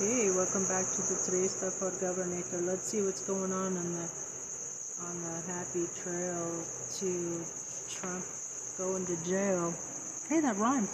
Hey, welcome back to the Today's Stuff Called Governator. Let's see what's going on on the on the happy trail to Trump going to jail. Hey, that rhymes.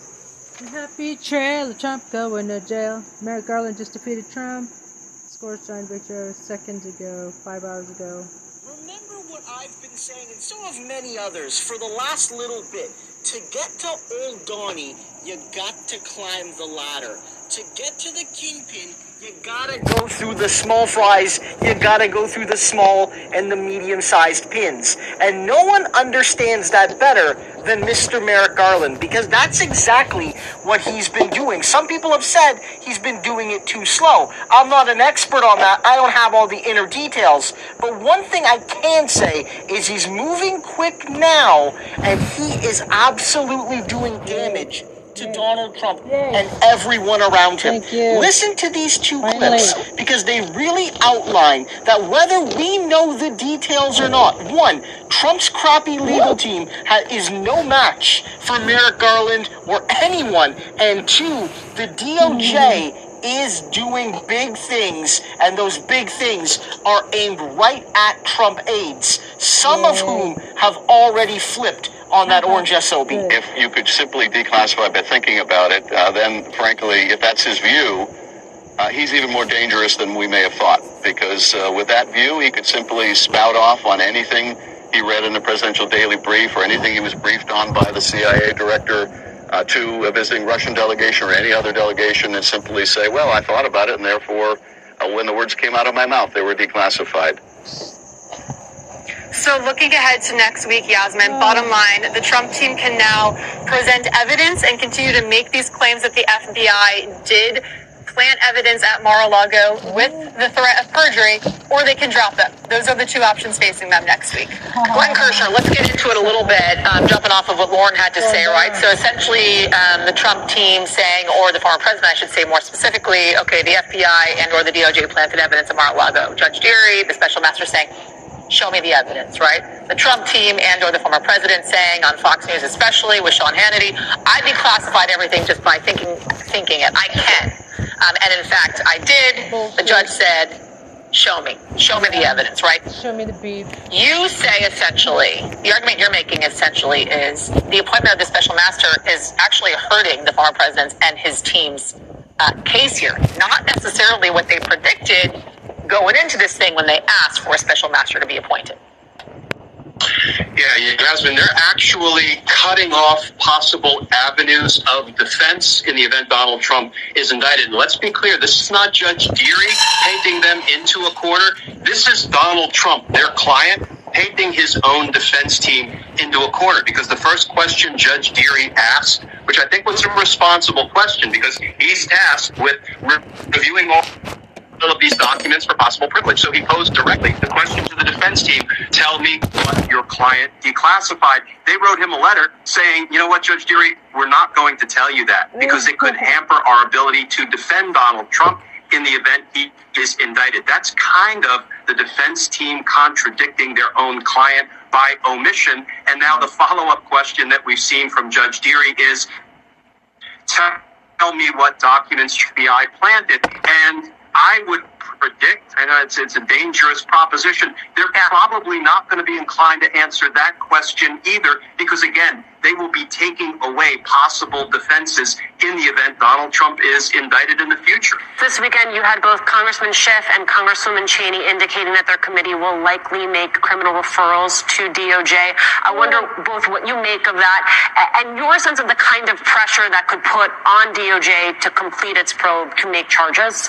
The happy trail Trump going to jail. Merrick Garland just defeated Trump. Scores giant victory seconds ago, five hours ago. Remember what I've been saying, and so have many others, for the last little bit. To get to Old Donnie, you got to climb the ladder. To get to the kingpin, you gotta go through the small fries, you gotta go through the small and the medium sized pins. And no one understands that better than Mr. Merrick Garland because that's exactly what he's been doing. Some people have said he's been doing it too slow. I'm not an expert on that, I don't have all the inner details. But one thing I can say is he's moving quick now and he is absolutely doing damage to Donald Trump and everyone around him. Listen to these two Finally. clips because they really outline that whether we know the details or not, one, Trump's crappy legal team ha- is no match for Merrick Garland or anyone, and two, the DOJ is doing big things, and those big things are aimed right at Trump aides, some of whom have already flipped on that orange SOB. if you could simply declassify by thinking about it, uh, then frankly, if that's his view, uh, he's even more dangerous than we may have thought. Because uh, with that view, he could simply spout off on anything he read in the presidential daily brief or anything he was briefed on by the CIA director uh, to a visiting Russian delegation or any other delegation and simply say, well, I thought about it, and therefore, uh, when the words came out of my mouth, they were declassified. So looking ahead to next week, Yasmin, bottom line, the Trump team can now present evidence and continue to make these claims that the FBI did plant evidence at Mar-a-Lago with the threat of perjury, or they can drop them. Those are the two options facing them next week. Glenn Kirshner, let's get into it a little bit, um, jumping off of what Lauren had to say, right? So essentially, um, the Trump team saying, or the former president, I should say more specifically, okay, the FBI and or the DOJ planted evidence at Mar-a-Lago. Judge Dearie, the special master saying, show me the evidence, right? The Trump team and or the former president saying on Fox News, especially with Sean Hannity, I declassified everything just by thinking, thinking it. I can. Um, and in fact, I did. The judge said, show me, show me the evidence, right? Show me the beef. You say essentially, the argument you're making essentially is the appointment of the special master is actually hurting the former president and his team's uh, case here. Not necessarily what they predicted going into this thing when they asked for a special master to be appointed. Yeah, Yasmin, they're actually cutting off possible avenues of defense in the event Donald Trump is indicted. And let's be clear, this is not Judge Dearie painting them into a corner. This is Donald Trump, their client, painting his own defense team into a corner. Because the first question Judge Dearie asked, which I think was a responsible question, because he's tasked with re- reviewing all of these documents for possible privilege. So he posed directly the question to the defense team tell me what your client declassified. They wrote him a letter saying, you know what, Judge Dearie, we're not going to tell you that because it could mm-hmm. hamper our ability to defend Donald Trump in the event he is indicted. That's kind of the defense team contradicting their own client by omission. And now the follow up question that we've seen from Judge Dearie is tell me what documents FBI planted. And I would predict, and it's, it's a dangerous proposition, they're probably not going to be inclined to answer that question either, because again, they will be taking away possible defenses in the event Donald Trump is indicted in the future. This weekend, you had both Congressman Schiff and Congresswoman Cheney indicating that their committee will likely make criminal referrals to DOJ. I wonder both what you make of that and your sense of the kind of pressure that could put on DOJ to complete its probe to make charges.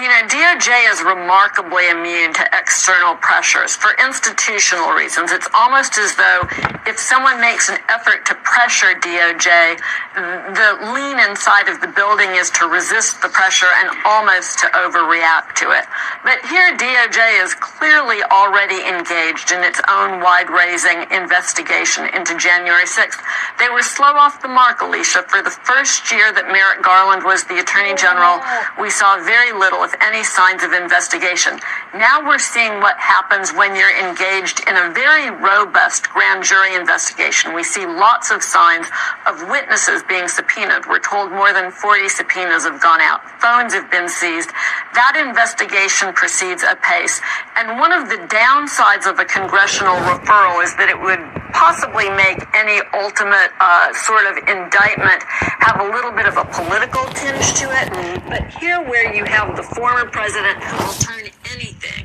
You know, DOJ is remarkably immune to external pressures for institutional reasons. It's almost as though if someone makes an effort to pressure DOJ, the lean inside of the building is to resist the pressure and almost to overreact to it. But here, DOJ is clearly already engaged in its own wide raising investigation into January 6th. They were slow off the mark, Alicia. For the first year that Merrick Garland was the Attorney General, we saw very little, any signs of investigation. Now we're seeing what happens when you're engaged in a very robust grand jury investigation. We see lots of signs of witnesses being subpoenaed. We're told more than 40 subpoenas have gone out. Phones have been seized. That investigation proceeds apace. And one of the downsides of a congressional referral is that it would possibly make any ultimate uh, sort of indictment have a little bit of a political tinge to it. But here, where you have the former president who will turn anything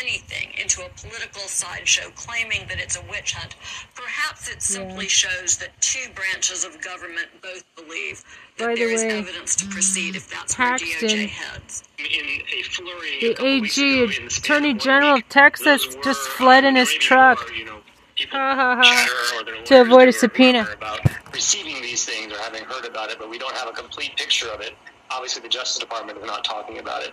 anything into a political sideshow claiming that it's a witch hunt. Perhaps it simply yeah. shows that two branches of government both believe that By there the is evidence to proceed if that's Paxton, where DOJ heads. the AG, Attorney General of Texas, just fled in his truck. Uh, you know, ha, ha, ha, to avoid a subpoena. About receiving these things or having heard about it, but we don't have a complete picture of it. Obviously, the Justice Department is not talking about it.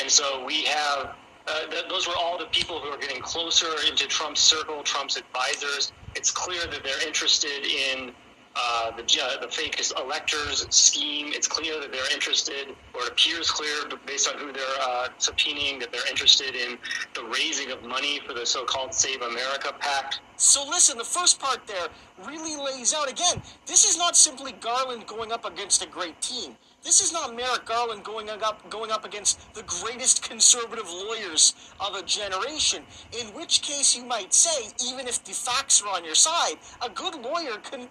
And so we have uh, th- those were all the people who are getting closer into Trump's circle, Trump's advisors. It's clear that they're interested in uh, the, uh, the fake electors scheme. It's clear that they're interested, or it appears clear based on who they're uh, subpoenaing, that they're interested in the raising of money for the so-called Save America Pact. So listen, the first part there really lays out again. This is not simply Garland going up against a great team. This is not Merrick Garland going up going up against the greatest conservative lawyers of a generation. In which case, you might say, even if the facts are on your side, a good lawyer can.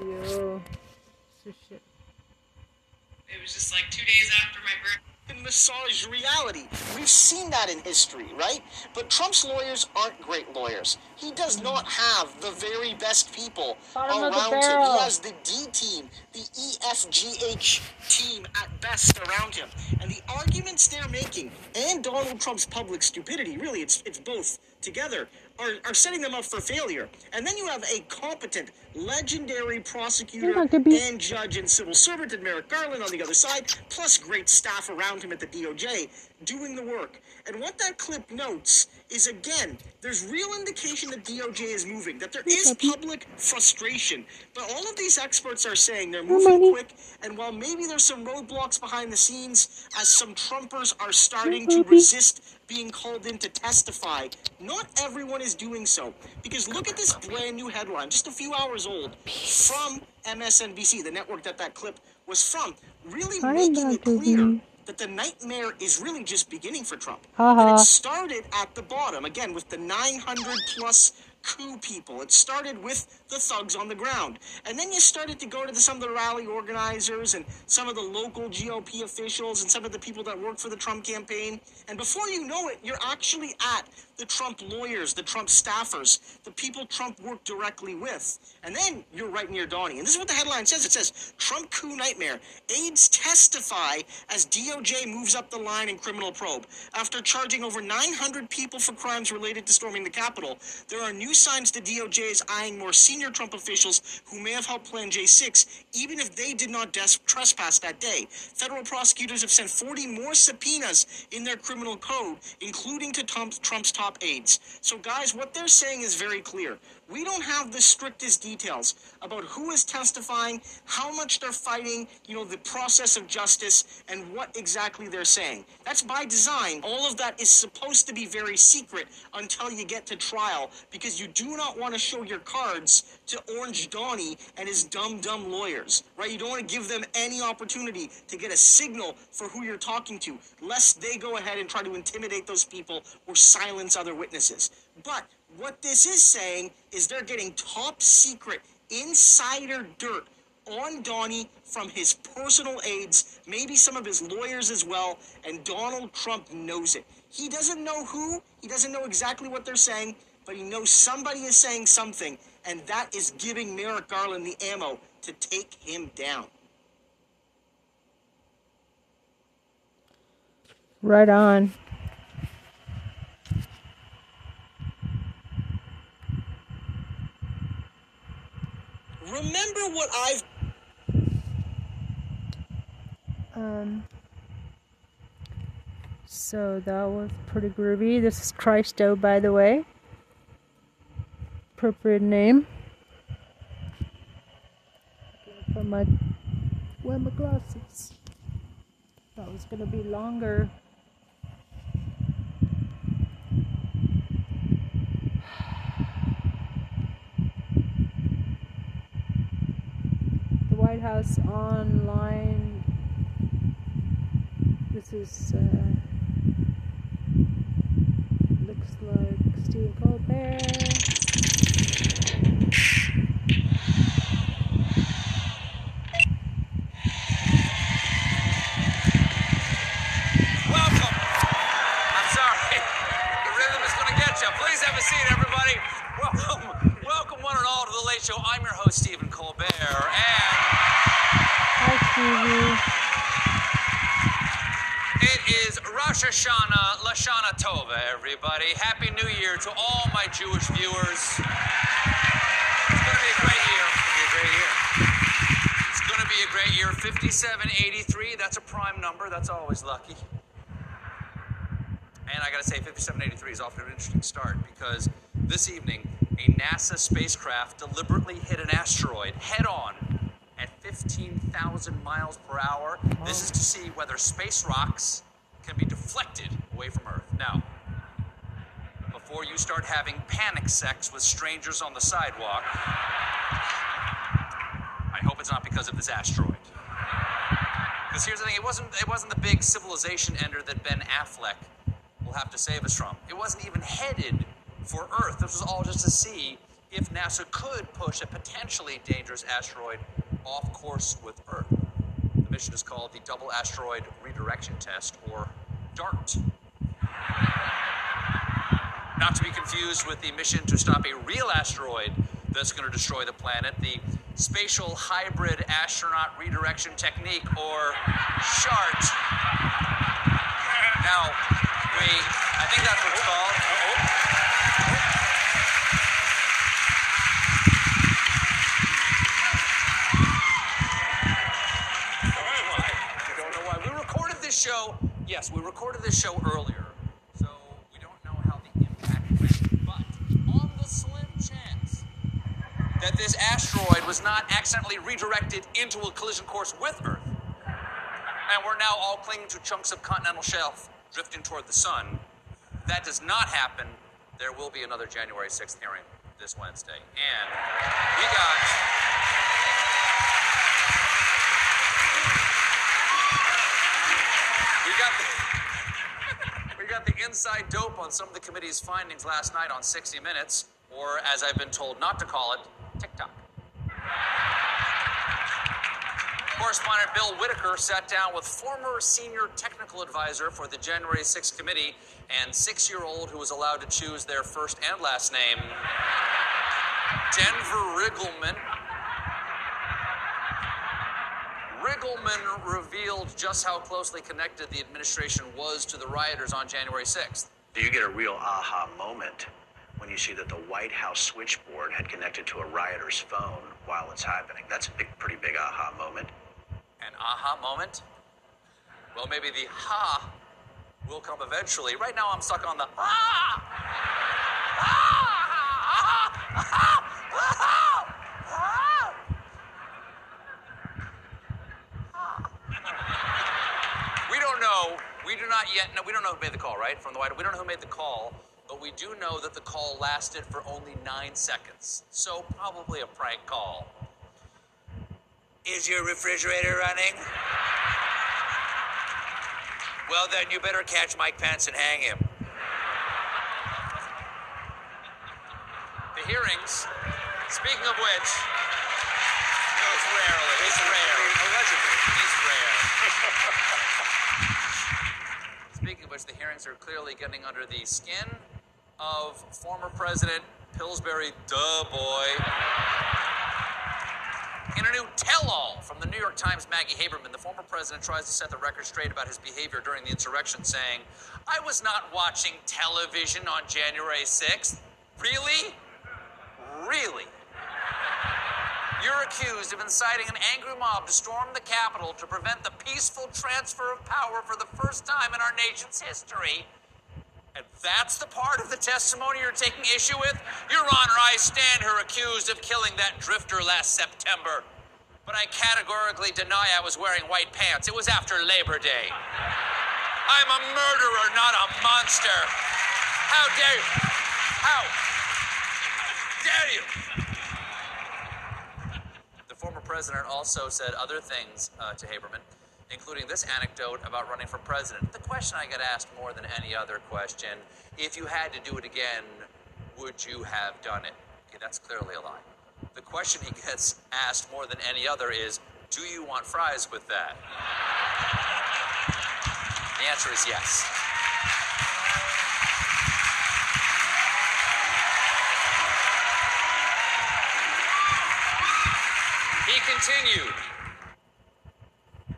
Yo. It was just like two days after my birthday and massage reality. We've seen that in history, right? But Trump's lawyers aren't great lawyers. He does not have the very best people Bottom around him. He has the D team, the EFGH team at best around him. And the arguments they're making, and Donald Trump's public stupidity, really, it's, it's both together, are, are setting them up for failure. And then you have a competent, legendary prosecutor and judge and civil servant in Merrick Garland on the other side, plus great staff around him at the DOJ doing the work. And what that clip notes is again, there's real indication that DOJ is moving, that there is public frustration. But all of these experts are saying they're moving quick, and while maybe there's some roadblocks behind the scenes as some Trumpers are starting to resist being called in to testify, not everyone is doing so. Because look at this brand new headline, just a few hours old, from MSNBC, the network that that clip was from, really making it clear that the nightmare is really just beginning for Trump. Uh-huh. it started at the bottom, again, with the 900 plus coup people. It started with the thugs on the ground. And then you started to go to the, some of the rally organizers and some of the local GOP officials and some of the people that work for the Trump campaign. And before you know it, you're actually at the Trump lawyers, the Trump staffers, the people Trump worked directly with. And then you're right near Donnie. And this is what the headline says it says Trump coup nightmare. Aides testify as DOJ moves up the line in criminal probe. After charging over 900 people for crimes related to storming the Capitol, there are new signs the DOJ is eyeing more senior Trump officials who may have helped plan J6, even if they did not des- trespass that day. Federal prosecutors have sent 40 more subpoenas in their criminal code, including to Trump's top top aides. So, guys, what they're saying is very clear. We don't have the strictest details about who is testifying, how much they're fighting, you know, the process of justice, and what exactly they're saying. That's by design. All of that is supposed to be very secret until you get to trial because you do not want to show your cards to Orange Donnie and his dumb, dumb lawyers, right? You don't want to give them any opportunity to get a signal for who you're talking to, lest they go ahead and try to intimidate those people or silence other witnesses. But what this is saying is they're getting top secret insider dirt on Donnie from his personal aides, maybe some of his lawyers as well, and Donald Trump knows it. He doesn't know who, he doesn't know exactly what they're saying, but he knows somebody is saying something, and that is giving Merrick Garland the ammo to take him down. Right on. Remember what I've. Um. So that was pretty groovy. This is Christo, by the way. Appropriate name. Put my wear my glasses. That was gonna be longer. The White Online. This is uh, looks like Stephen Colbert. Welcome. I'm sorry. The rhythm is going to get you. Please have a seat, everybody. Welcome, welcome one and all to the Late Show. I'm your host, Stephen Colbert, and Hi, Stevie. it is Rosh Hashanah, Lashana Tova, everybody. Happy New Year to all my Jewish viewers. It's going to be a great year. It's going to be a great year. It's going to be a great year. 5783, that's a prime number. That's always lucky. And I gotta say, 5783 is off to an interesting start because this evening, a NASA spacecraft deliberately hit an asteroid head on at 15,000 miles per hour. This is to see whether space rocks can be deflected away from Earth. Now, before you start having panic sex with strangers on the sidewalk, I hope it's not because of this asteroid. Because here's the thing: it wasn't it wasn't the big civilization ender that Ben Affleck will have to save us from. It wasn't even headed for Earth. This was all just to see if NASA could push a potentially dangerous asteroid off course with Earth. The mission is called the Double Asteroid Redirection Test, or DART. Not to be confused with the mission to stop a real asteroid that's going to destroy the planet, the Spatial Hybrid Astronaut Redirection Technique, or SHART. Now, we, I think that's what it's called. I don't know why. We recorded this show. Yes, we recorded this show earlier, so we don't know how the impact went. But on the slim chance that this asteroid was not accidentally redirected into a collision course with Earth, and we're now all clinging to chunks of continental shelf drifting toward the sun, that does not happen. There will be another January 6th hearing this Wednesday, and we got. We got the, we got the inside dope on some of the committee's findings last night on 60 Minutes, or as I've been told not to call it, TikTok. Correspondent Bill Whitaker sat down with former senior technical advisor for the January 6th committee and six year old who was allowed to choose their first and last name, Denver Riggleman. Riggleman revealed just how closely connected the administration was to the rioters on January 6th. Do you get a real aha moment when you see that the White House switchboard had connected to a rioter's phone while it's happening? That's a big, pretty big aha moment. An aha moment? Well, maybe the ha will come eventually. Right now, I'm stuck on the ah! We don't know. We do not yet know. We don't know who made the call, right? From the White. We don't know who made the call, but we do know that the call lasted for only nine seconds. So, probably a prank call. Is your refrigerator running? Well, then you better catch Mike Pence and hang him. The hearings, speaking of which, no, it's rarely. It's rare. Allegedly. It's rare. Speaking of which, the hearings are clearly getting under the skin of former President Pillsbury Duh Boy. In a new tell all from the New York Times, Maggie Haberman, the former president tries to set the record straight about his behavior during the insurrection, saying, I was not watching television on January 6th. Really? Really? You're accused of inciting an angry mob to storm the Capitol to prevent the peaceful transfer of power for the first time in our nation's history. And that's the part of the testimony you're taking issue with? Your Honor, I stand here accused of killing that drifter last September. but I categorically deny I was wearing white pants. It was after Labor Day. I'm a murderer, not a monster. How dare you? How dare you? The former president also said other things uh, to Haberman, including this anecdote about running for president. The question I get asked more than any other question if you had to do it again, would you have done it? Okay, that's clearly a lie. The question he gets asked more than any other is do you want fries with that? The answer is yes. He continued.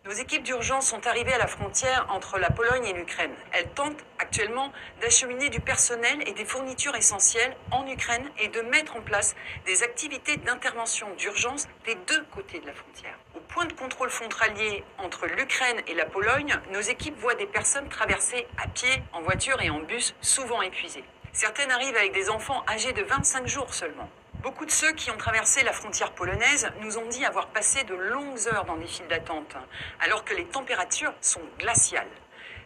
Nos équipes d'urgence sont arrivées à la frontière entre la Pologne et l'Ukraine. Elles tentent actuellement d'acheminer du personnel et des fournitures essentielles en Ukraine et de mettre en place des activités d'intervention d'urgence des deux côtés de la frontière. Au point de contrôle frontalier entre l'Ukraine et la Pologne, nos équipes voient des personnes traverser à pied, en voiture et en bus, souvent épuisées. Certaines arrivent avec des enfants âgés de 25 jours seulement. Beaucoup de ceux qui ont traversé la frontière polonaise nous ont dit avoir passé de longues heures dans des files d'attente, alors que les températures sont glaciales.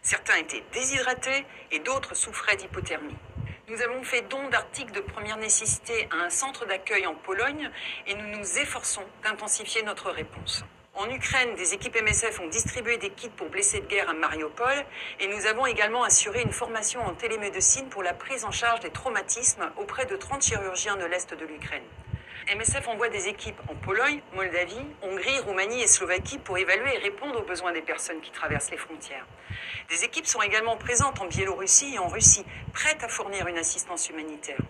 Certains étaient déshydratés et d'autres souffraient d'hypothermie. Nous avons fait don d'articles de première nécessité à un centre d'accueil en Pologne et nous nous efforçons d'intensifier notre réponse. En Ukraine, des équipes MSF ont distribué des kits pour blessés de guerre à Mariupol et nous avons également assuré une formation en télémédecine pour la prise en charge des traumatismes auprès de 30 chirurgiens de l'Est de l'Ukraine. MSF envoie des équipes en Pologne, Moldavie, Hongrie, Roumanie et Slovaquie pour évaluer et répondre aux besoins des personnes qui traversent les frontières. Des équipes sont également présentes en Biélorussie et en Russie, prêtes à fournir une assistance humanitaire.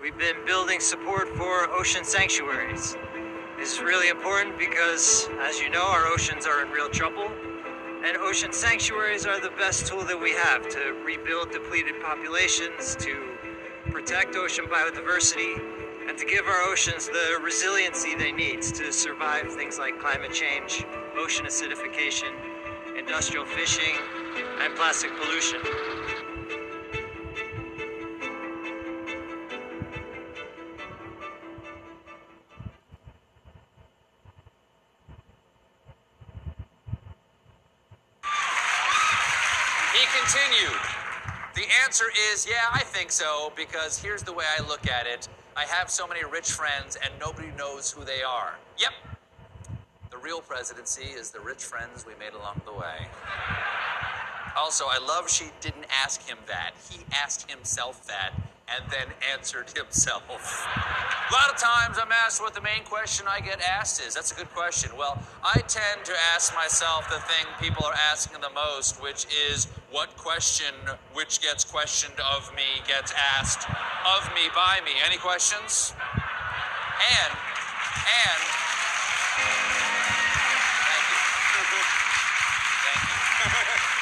We've been building support for ocean sanctuaries. This is really important because, as you know, our oceans are in real trouble, and ocean sanctuaries are the best tool that we have to rebuild depleted populations, to protect ocean biodiversity, and to give our oceans the resiliency they need to survive things like climate change, ocean acidification, industrial fishing, and plastic pollution. Answer is yeah, I think so, because here's the way I look at it. I have so many rich friends and nobody knows who they are. Yep. The real presidency is the rich friends we made along the way. Also, I love she didn't ask him that. He asked himself that and then answered himself. A lot of times I'm asked what the main question I get asked is. That's a good question. Well, I tend to ask myself the thing people are asking the most, which is what question which gets questioned of me gets asked of me by me. Any questions? And, and, thank you. Thank you.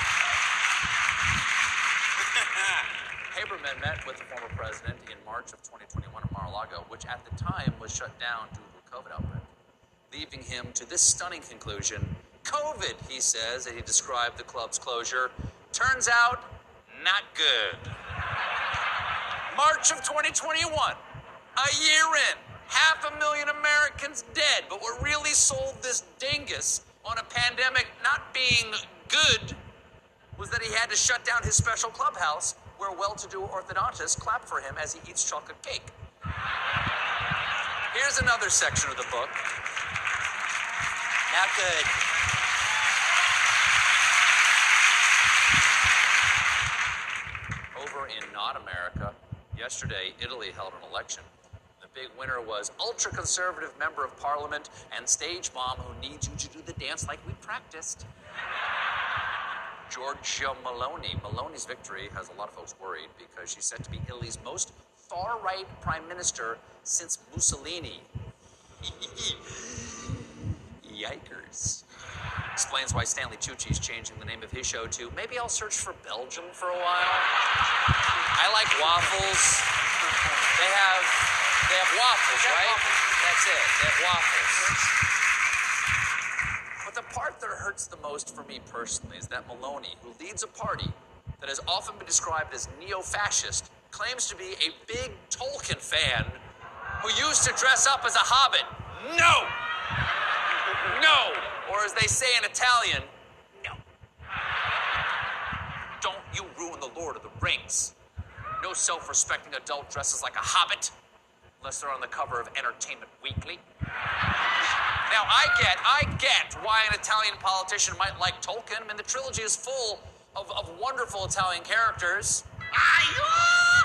Haberman met with the former president in March of 2021 in Mar-a-Lago, which at the time was shut down due to a COVID outbreak, leaving him to this stunning conclusion. COVID, he says, and he described the club's closure, turns out not good. March of 2021, a year in, half a million Americans dead, but what really sold this dingus on a pandemic not being good was that he had to shut down his special clubhouse where well-to-do orthodontists clap for him as he eats chocolate cake. Here's another section of the book. Not good. Over in not America, yesterday Italy held an election. The big winner was ultra-conservative member of parliament and stage mom who needs you to do the dance like we practiced. Giorgia Meloni. Meloni's victory has a lot of folks worried because she's said to be Italy's most far right prime minister since Mussolini. Yikers. Explains why Stanley Tucci is changing the name of his show to maybe I'll search for Belgium for a while. I like waffles. They have they have waffles, right? That's it. They have waffles. But the part that hurts the most for me personally is that Meloni, who leads a party that has often been described as neo fascist, claims to be a big Tolkien fan who used to dress up as a hobbit. No! No! Or as they say in Italian, no. Don't you ruin the Lord of the Rings. No self respecting adult dresses like a hobbit unless they're on the cover of Entertainment Weekly. Now, I get, I get why an Italian politician might like Tolkien. I mean, the trilogy is full of, of wonderful Italian characters. you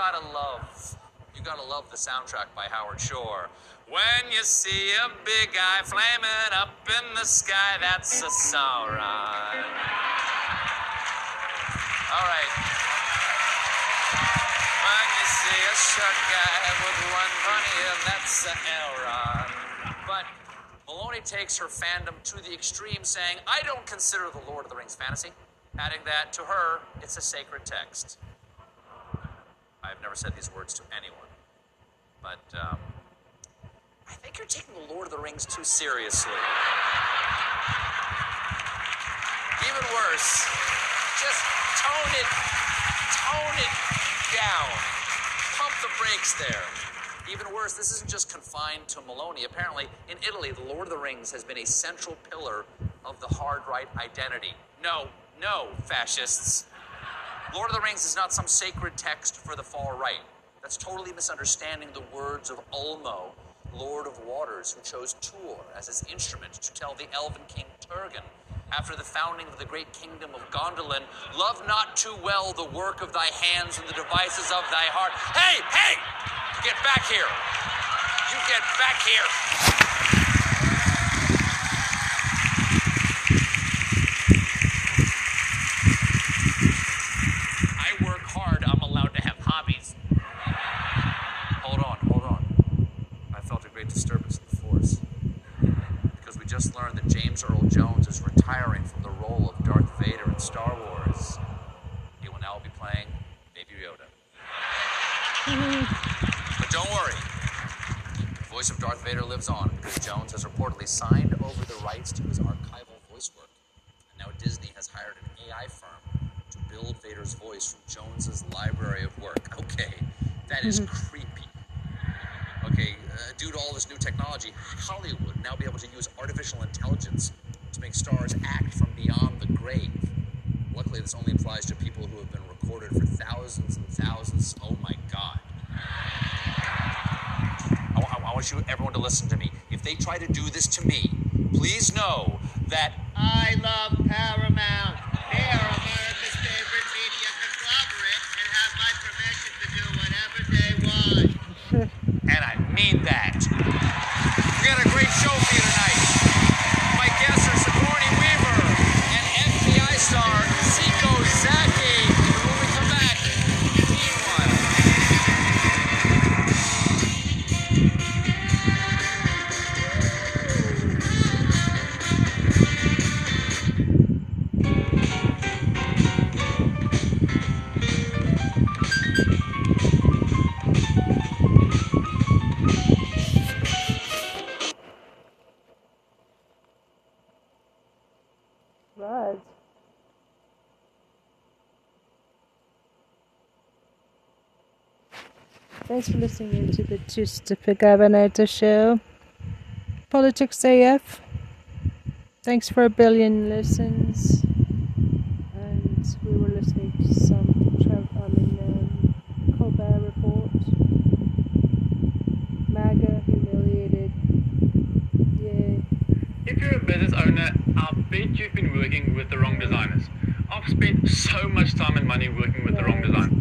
gotta love, you gotta love the soundtrack by Howard Shore. When you see a big eye flaming up in the sky, that's a Sauron. All right. Short guy with one ear, that's. But Meloni takes her fandom to the extreme, saying, I don't consider the Lord of the Rings fantasy, adding that to her, it's a sacred text. I've never said these words to anyone, but um, I think you're taking the Lord of the Rings too seriously. Even worse, just tone it, tone it down. The brakes there. Even worse, this isn't just confined to Meloni. Apparently, in Italy, the Lord of the Rings has been a central pillar of the hard right identity. No, no, fascists. Lord of the Rings is not some sacred text for the far right. That's totally misunderstanding the words of Ulmo, Lord of Waters, who chose Tuor as his instrument to tell the elven king Turgon, after the founding of the great kingdom of Gondolin, love not too well the work of thy hands and the devices of thy heart. Hey, hey! Get back here! You get back here! I work hard. I'm allowed to have hobbies. Hold on, hold on. I felt a great disturbance in the force. Because we just learned that James Earl Jones retiring from the role of Darth Vader in Star Wars. He will now be playing Baby Yoda. But don't worry. The voice of Darth Vader lives on because Jones has reportedly signed over the rights to his archival voice work. And now Disney has hired an AI firm to build Vader's voice from Jones's library of work. Okay, that is creepy. Okay, uh, due to all this new technology, Hollywood now be able to use artificial intelligence to make stars act from beyond the grave. Luckily, this only applies to people who have been recorded for thousands and thousands. Oh my God. I, I- I want you, everyone, to listen to me. If they try to do this to me, please know that I love Paramount. Thanks for listening to the Christopher Gavinator show. Politics AF. Thanks for a billion listens. And we were listening to some Trev, I mean, um, Colbert report. MAGA humiliated. Yay. If you're a business owner, I'll bet you've been working with the wrong designers. I've spent so much time and money working with the wrong design.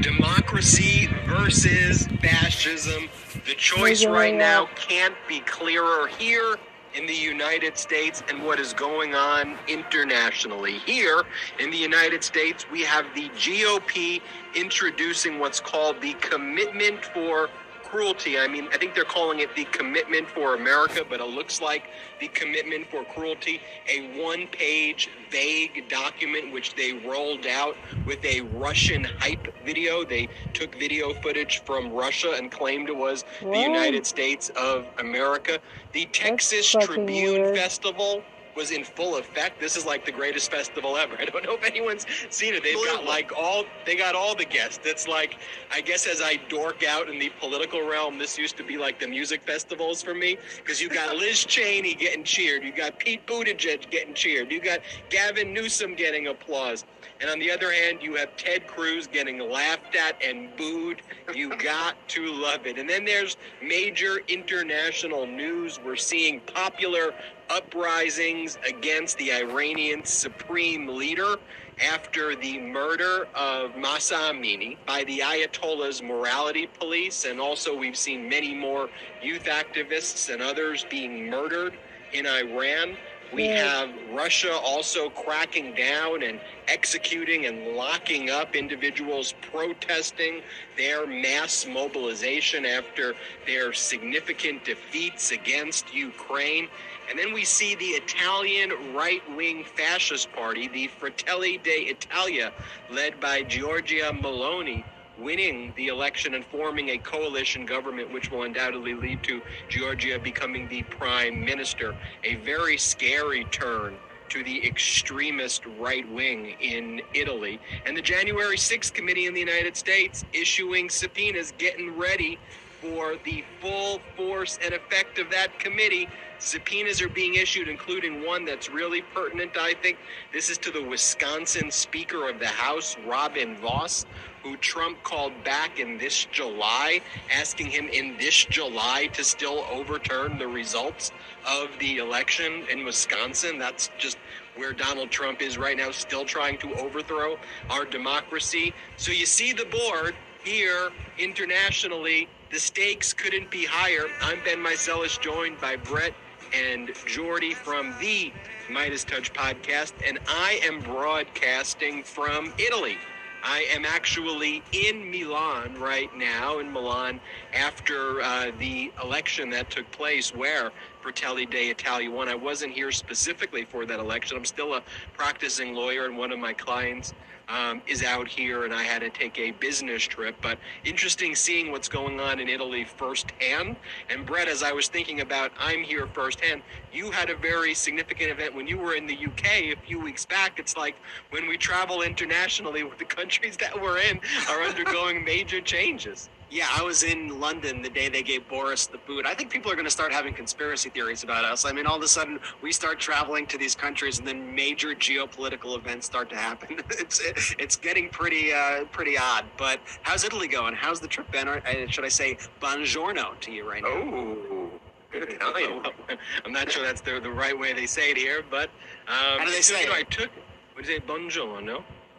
Democracy versus fascism. The choice right now can't be clearer here in the United States and what is going on internationally. Here in the United States, we have the GOP introducing what's called the Commitment for cruelty. I mean, I think they're calling it the Commitment for America, but it looks like the Commitment for Cruelty, a one page vague document which they rolled out with a Russian hype video. They took video footage from Russia and claimed it was the United States of America. The Texas Tribune weird. Festival was in full effect. This is like the greatest festival ever. I don't know if anyone's seen it. They've got like all they got all the guests. It's like I guess as I dork out in the political realm, this used to be like the music festivals for me because you got Liz Cheney getting cheered, you got Pete Buttigieg getting cheered, you got Gavin Newsom getting applause. And on the other hand, you have Ted Cruz getting laughed at and booed. You got to love it. And then there's major international news. We're seeing popular uprisings against the Iranian supreme leader after the murder of Mahsa Amini by the Ayatollah's morality police. And also, we've seen many more youth activists and others being murdered in Iran. We have Russia also cracking down and executing and locking up individuals protesting their mass mobilization after their significant defeats against Ukraine. And then we see the Italian right wing fascist party, the Fratelli d'Italia, led by Giorgia Meloni, winning the election and forming a coalition government, which will undoubtedly lead to Giorgia becoming the prime minister. A very scary turn to the extremist right wing in Italy. And the January 6th committee in the United States issuing subpoenas, getting ready for the full force and effect of that committee. Subpoenas are being issued, including one that's really pertinent, I think. This is to the Wisconsin Speaker of the House, Robin Vos, who Trump called back in this July, asking him in this July to still overturn the results of the election in Wisconsin. That's just where Donald Trump is right now, still trying to overthrow our democracy. So you see the board here internationally. The stakes couldn't be higher. I'm Ben Meiselas, joined by Brett and Jordy from the Midas Touch podcast, and I am broadcasting from Italy. I am actually in Milan right now, in Milan, after uh, the election that took place where Fratelli d'Italia won. I wasn't here specifically for that election. I'm still a practicing lawyer, and one of my clients um, is out here, and I had to take a business trip. But interesting seeing what's going on in Italy firsthand. And Brett, as I was thinking about, I'm here firsthand. You had a very significant event when you were in the UK a few weeks back. It's like when we travel internationally, with the countries that we're in are undergoing major changes. Yeah, I was in London the day they gave Boris the boot. I think people are going to start having conspiracy theories about us. I mean, all of a sudden we start traveling to these countries, and then major geopolitical events start to happen. it's it's getting pretty uh, pretty odd. But how's Italy going? How's the trip been? Or uh, should I say buongiorno to you right now? Oh, good Italian. I'm not sure that's the, the right way they say it here, but um, How do they say you know, it? I took what do you say, buongiorno.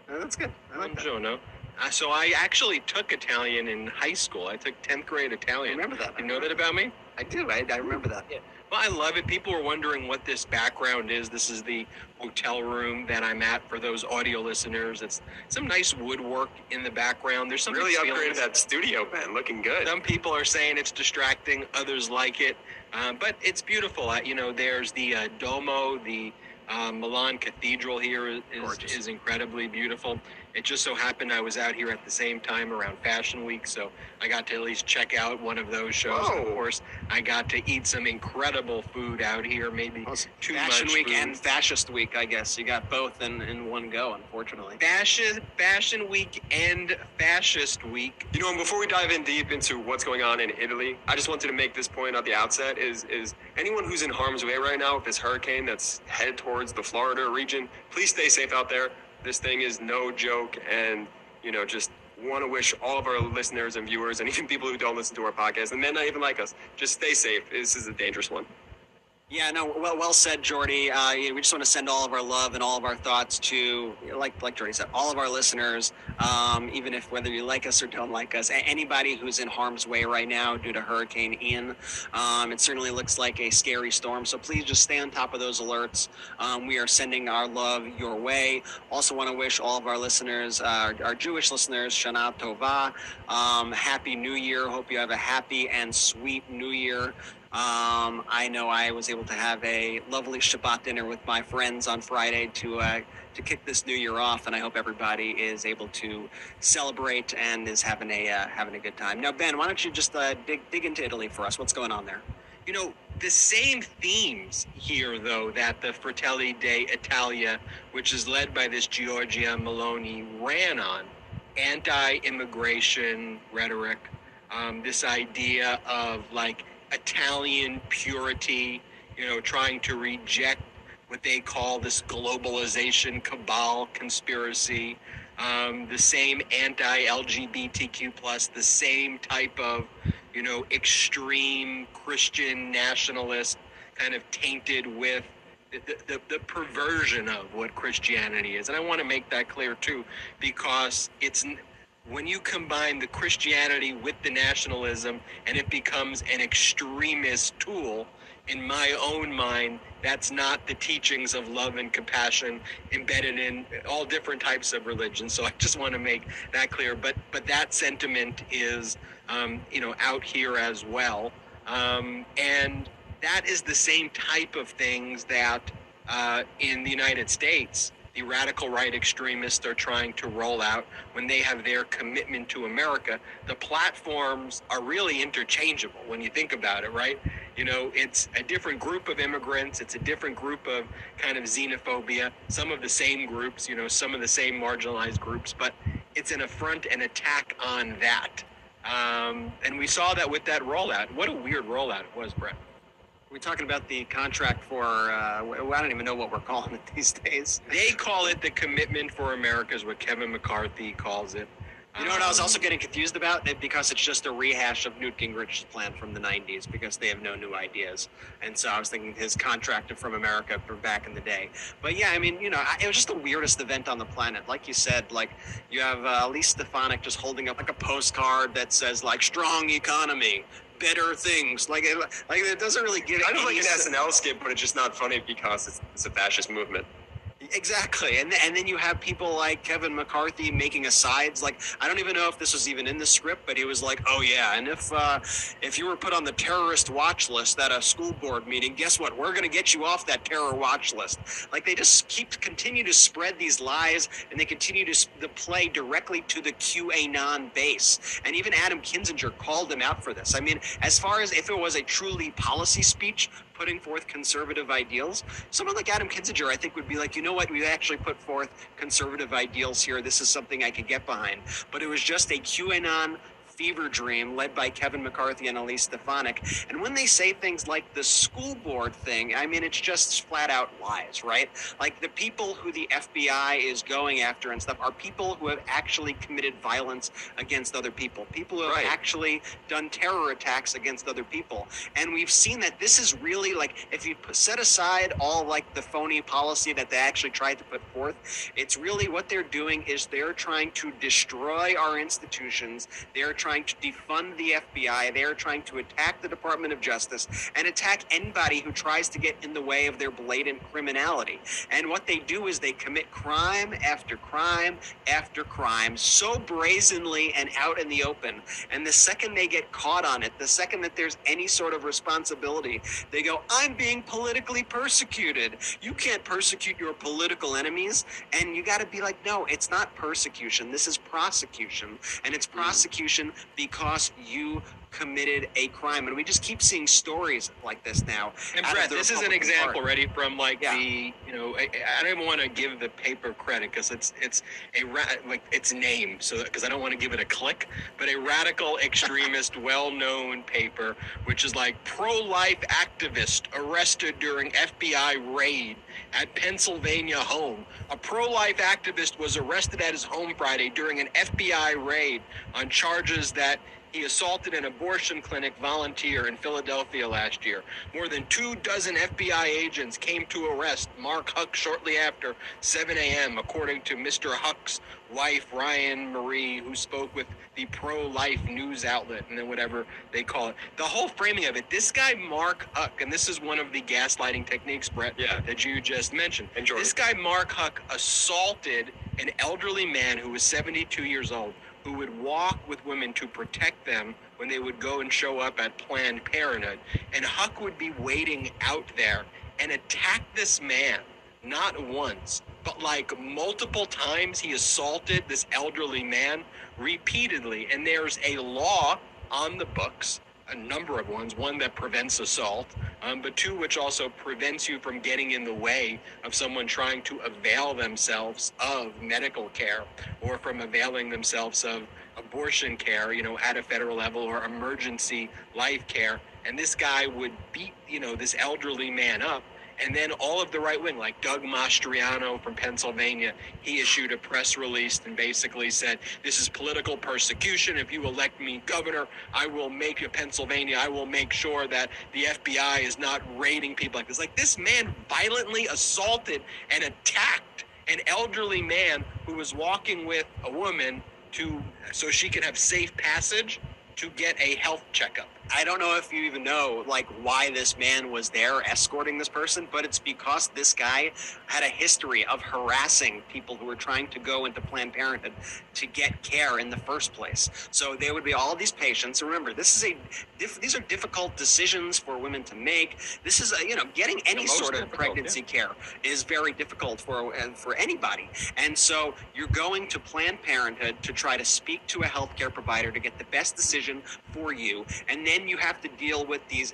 Uh, that's good. I like. Buongiorno. Uh, so I actually took Italian in high school. I took 10th grade Italian. I remember that. You know that about me? I do. I, I remember that. Yeah. Well, I love it. People were wondering what this background is. This is the hotel room that I'm at for those audio listeners. It's some nice woodwork in the background. There's some Really upgraded that studio, man. Looking good. Some people are saying it's distracting. Others like it, um, but it's beautiful. Uh, you know, there's the uh, Duomo, the uh, Milan Cathedral here is, is, is incredibly beautiful. It just so happened I was out here at the same time around Fashion Week, so I got to at least check out one of those shows. And of course, I got to eat some incredible food out here. Maybe too Fashion much Week food. and Fascist Week, I guess. You got both in, in one go, unfortunately. Fashion Fashion Week and Fascist Week. You know, and before we dive in deep into what's going on in Italy, I just wanted to make this point at the outset: is is anyone who's in harm's way right now with this hurricane that's headed towards the Florida region, please stay safe out there. This thing is no joke, and you know, just want to wish all of our listeners and viewers, and even people who don't listen to our podcast and may not even like us, just stay safe. This is a dangerous one. Yeah, no, well, well said, Jordy. Uh, we just want to send all of our love and all of our thoughts to, like, like Jordy said, all of our listeners. Um, even if whether you like us or don't like us, anybody who's in harm's way right now due to Hurricane Ian, um, it certainly looks like a scary storm. So please just stay on top of those alerts. Um, we are sending our love your way. Also, want to wish all of our listeners, uh, our, our Jewish listeners, Shana Tova, um, Happy New Year. Hope you have a happy and sweet New Year. Um, I know I was able to have a lovely Shabbat dinner with my friends on Friday to uh, to kick this new year off, and I hope everybody is able to celebrate and is having a uh, having a good time. Now, Ben, why don't you just uh, dig dig into Italy for us? What's going on there? You know, the same themes here, though, that the Fratelli d'Italia, which is led by this Giorgia Meloni, ran on anti immigration rhetoric, um, this idea of like Italian purity, you know, trying to reject what they call this globalization cabal conspiracy, um, the same anti-LGBTQ plus, the same type of, you know, extreme Christian nationalist, kind of tainted with the, the, the perversion of what Christianity is. And I want to make that clear too, because it's when you combine the Christianity with the nationalism and it becomes an extremist tool, in my own mind, that's not the teachings of love and compassion embedded in all different types of religions. So I just want to make that clear. But but that sentiment is, um, you know, out here as well, um, and that is the same type of things that uh, in the United States the radical right extremists are trying to roll out when they have their commitment to America. The platforms are really interchangeable when you think about it, right? You know, it's a different group of immigrants, it's a different group of kind of xenophobia, some of the same groups, you know, some of the same marginalized groups, but it's an affront and attack on that. Um, and we saw that with that rollout. What a weird rollout it was, Brett. We're talking about the contract for, uh, I don't even know what we're calling it these days. They call it the Commitment for America, is what Kevin McCarthy calls it. You know what I was also getting confused about? It, because it's just a rehash of Newt Gingrich's plan from the 90s because they have no new ideas. And so I was thinking his contract from America from back in the day. But yeah, I mean, you know, I- it was just the weirdest event on the planet. Like you said, like you have uh, Elise Stefanik just holding up like a postcard that says like strong economy, better things. Like it, like it doesn't really give Kind of like an SNL skit, but it's just not funny because it's, it's a fascist movement. Exactly, and and then you have people like Kevin McCarthy making asides. Like I don't even know if this was even in the script, but he was like, "Oh yeah, and if uh, if you were put on the terrorist watch list at a school board meeting, guess what? We're going to get you off that terror watch list." Like they just keep continue to spread these lies, and they continue to, to play directly to the QAnon base. And even Adam Kinzinger called him out for this. I mean, as far as if it was a truly policy speech putting forth conservative ideals, someone like Adam Kinzinger, I think, would be like, you know what, we actually put forth conservative ideals here. This is something I could get behind. But it was just a QAnon fever dream led by Kevin McCarthy and Elise Stefanik. And when they say things like the school board thing, I mean, it's just flat out lies, right? Like the people who the FBI is going after and stuff are people who have actually committed violence against other people, people who have actually done terror attacks against other people. And we've seen that this is really like, if you put, set aside all like the phony policy that they actually tried to put forth, it's really what they're doing is they're trying to destroy our institutions. They're trying to defund the FBI. They're trying to attack the Department of Justice and attack anybody who tries to get in the way of their blatant criminality. And what they do is they commit crime after crime after crime so brazenly and out in the open. And the second they get caught on it, the second that there's any sort of responsibility, they go, I'm being politically persecuted. You can't persecute your political enemies. And you got to be like, no, it's not persecution. This is prosecution. And it's hmm. prosecution because you committed a crime. And we just keep seeing stories like this now. And Brett, this is an example, Party. ready from like the you know I, I don't even want to give the paper credit because it's it's a ra- like its name so because I don't want to give it a click, but a radical extremist, well-known paper which is like pro-life activist arrested during FBI raid at Pennsylvania home. A pro-life activist was arrested at his home Friday during an FBI raid on charges that He assaulted an abortion clinic volunteer in Philadelphia last year. More than two dozen FBI agents came to arrest Mark Houck shortly after 7 a.m., according to Mr. Houck's wife, Ryan Marie, who spoke with the pro life news outlet and then whatever they call it. The whole framing of it, this guy, Mark Houck, and this is one of the gaslighting techniques, Brett, Yeah. that you just mentioned. Jordan. This guy, Mark Houck, assaulted an elderly man who was 72 years old who would walk with women to protect them when they would go and show up at Planned Parenthood. And Houck would be waiting out there and attack this man, not once, but like multiple times. He assaulted this elderly man repeatedly. And there's a law on the books a number of ones. One that prevents assault, um, but two which also prevents you from getting in the way of someone trying to avail themselves of medical care or from availing themselves of abortion care, you know, at a federal level or emergency life care. And this guy would beat, you know, this elderly man up. And then all of the right wing, like Doug Mastriano from Pennsylvania, he issued a press release and basically said, This is political persecution. If you elect me governor, I will make Pennsylvania, I will make sure that the FBI is not raiding people like this. Like this man violently assaulted and attacked an elderly man who was walking with a woman to so she could have safe passage to get a health checkup. I don't know if you even know like why this man was there escorting this person, but it's because this guy had a history of harassing people who were trying to go into Planned Parenthood to get care in the first place. So there would be all these patients. Remember, this is a these are difficult decisions for women to make. This is a, you know getting any sort of pregnancy care is very difficult for uh, for anybody. And so you're going to Planned Parenthood to try to speak to a healthcare provider to get the best decision for you, and then you have to deal with these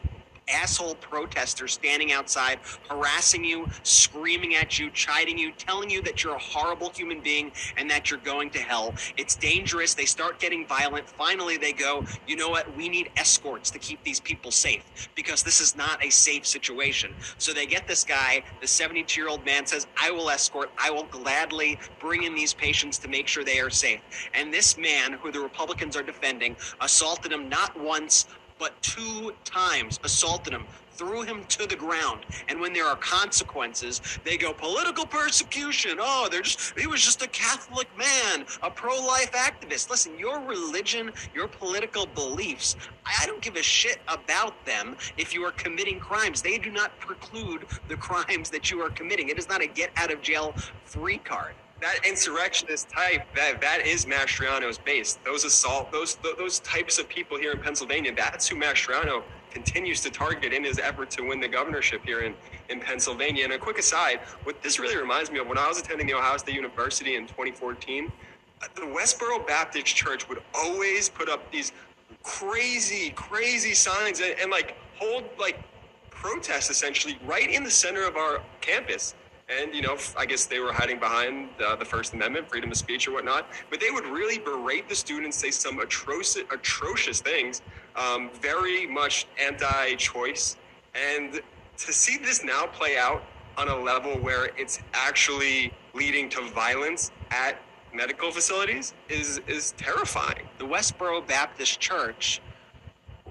asshole protesters standing outside harassing you screaming at you chiding you telling you that you're a horrible human being and that you're going to hell. It's dangerous. They start getting violent. Finally they go you know what? We need escorts to keep these people safe because this is not a safe situation. So they get this guy. The 72 year old man says i will escort. I will gladly bring in these patients to make sure they are safe. And this man who the republicans are defending assaulted him not once but two times assaulted him, threw him to the ground. And when there are consequences, they go political persecution. Oh, they're just he was just a Catholic man, a pro-life activist. Listen, your religion, your political beliefs, I don't give a shit about them if you are committing crimes. They do not preclude the crimes that you are committing. It is not a get out of jail free card. That insurrectionist type that that is Mastriano's base. Those assault those th- those types of people here in Pennsylvania. That's who Mastriano continues to target in his effort to win the governorship here in in Pennsylvania. And a quick aside, what this really reminds me of when I was attending the Ohio State University in 2014, uh, the Westboro Baptist Church would always put up these crazy, crazy signs and, and like hold like protests essentially right in the center of our campus. And, you know, I guess they were hiding behind uh, the First Amendment, freedom of speech or whatnot. But they would really berate the students, say some atrocious, atrocious things, um, very much anti choice. And to see this now play out on a level where it's actually leading to violence at medical facilities is, is terrifying. the Westboro Baptist Church,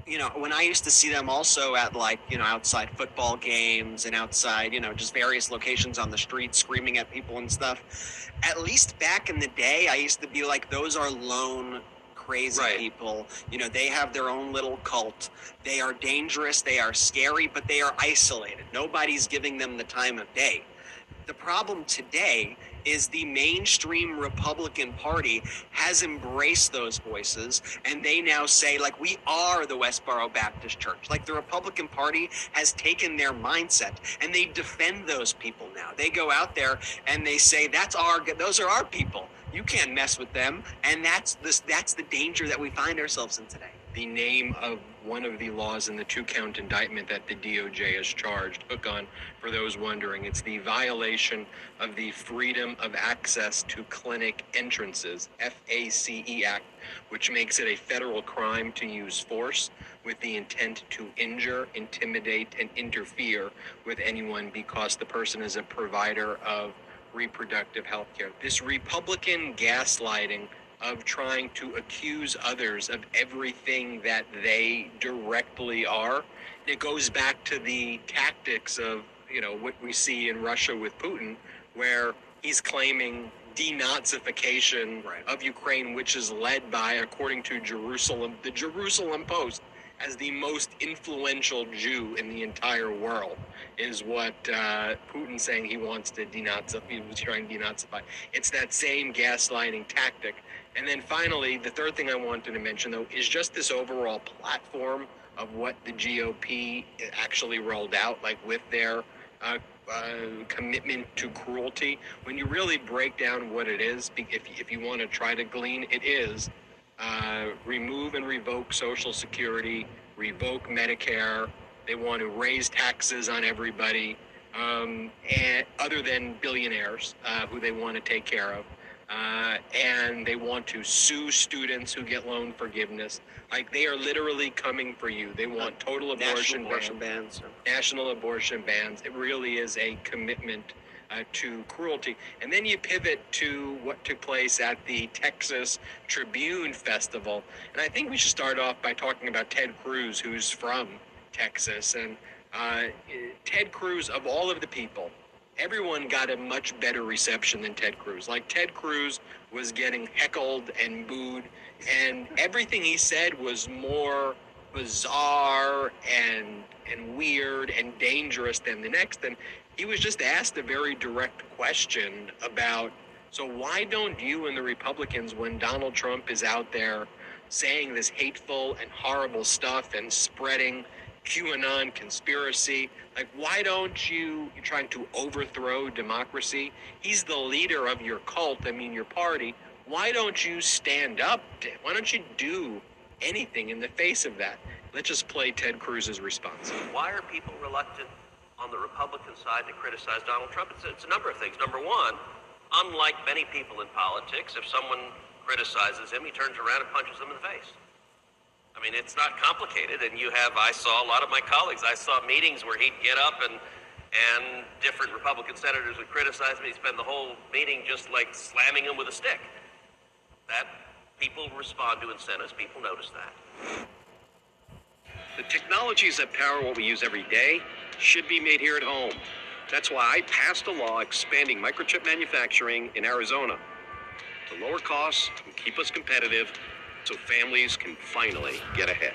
you know, when I used to see them also at like, you know, outside football games and outside, you know, just various locations on the street screaming at people and stuff. At least back in the day, I used to be like, those are lone crazy Right. people. You know, they have their own little cult. They are dangerous, they are scary, but they are isolated. Nobody's giving them the time of day. The problem today is the mainstream Republican Party has embraced those voices and they now say, like, we are the Westboro Baptist Church. Like, the Republican Party has taken their mindset and they defend those people now. They go out there and they say, that's our, those are our people. You can't mess with them. And that's this, that's the danger that we find ourselves in today. the name of one of the laws in the two count indictment that the DOJ has charged Houck on for those wondering. It's the violation of the Freedom of Access to Clinic Entrances, FACE Act, which makes it a federal crime to use force with the intent to injure, intimidate, and interfere with anyone because the person is a provider of reproductive health care. This Republican gaslighting of trying to accuse others of everything that they directly are. It goes back to the tactics of, you know, what we see in Russia with Putin, where he's claiming denazification of Ukraine, which is led by, according to Jerusalem, the Jerusalem Post, as the most influential Jew in the entire world, is what uh, Putin's saying he wants to denazify. He was trying to denazify. It's that same gaslighting tactic. And then finally, the third thing I wanted to mention, though, is just this overall platform of what the GOP actually rolled out, like with their uh, uh, commitment to cruelty. When you really break down what it is, if, if you want to try to glean, it is uh, remove and revoke Social Security, revoke Medicare. They want to raise taxes on everybody, um, and other than billionaires uh, who they want to take care of. Uh, and they want to sue students who get loan forgiveness. Like they are literally coming for you. They want total abortion, National abortion ban- bans. national abortion bans. It really is a commitment uh, to cruelty. And then you pivot to what took place at the Texas Tribune Festival. And I think we should start off by talking about Ted Cruz, who's from Texas. And uh, Ted Cruz, of all of the people, everyone got a much better reception than Ted Cruz. Like Ted Cruz was getting heckled and booed, and everything he said was more bizarre and and weird and dangerous than the next. And he was just asked a very direct question about so why don't you and the Republicans, when Donald Trump is out there saying this hateful and horrible stuff and spreading QAnon conspiracy. Like, why don't you, you're trying to overthrow democracy? He's the leader of your cult, I mean, your party. Why don't you stand up? to- Why don't you do anything in the face of that? Let's just play Ted Cruz's response. Why are people reluctant on the Republican side to criticize Donald Trump? It's, it's a number of things. Number one, unlike many people in politics, if someone criticizes him, he turns around and punches them in the face. I mean, it's not complicated, and you have. I saw a lot of my colleagues. I saw meetings where he'd get up and and different Republican senators would criticize me. Spend the whole meeting just like slamming him with a stick. That people respond to incentives. People notice that. The technologies that power what we use every day should be made here at home. That's why I passed a law expanding microchip manufacturing in Arizona to lower costs and keep us competitive so families can finally get ahead.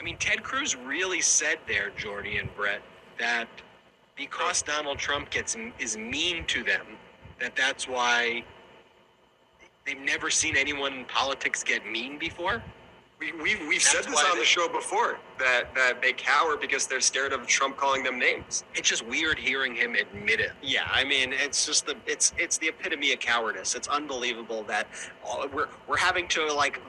I mean, Ted Cruz really said there, Jordy and Brett, that because Donald Trump gets is mean to them, that that's why they've never seen anyone in politics get mean before. We, we've we've said this on they- the show before that that they cower because they're scared of Trump calling them names. It's just weird hearing him admit it. Yeah, I mean, it's just the it's it's the epitome of cowardice. It's unbelievable that all, we're we're having to like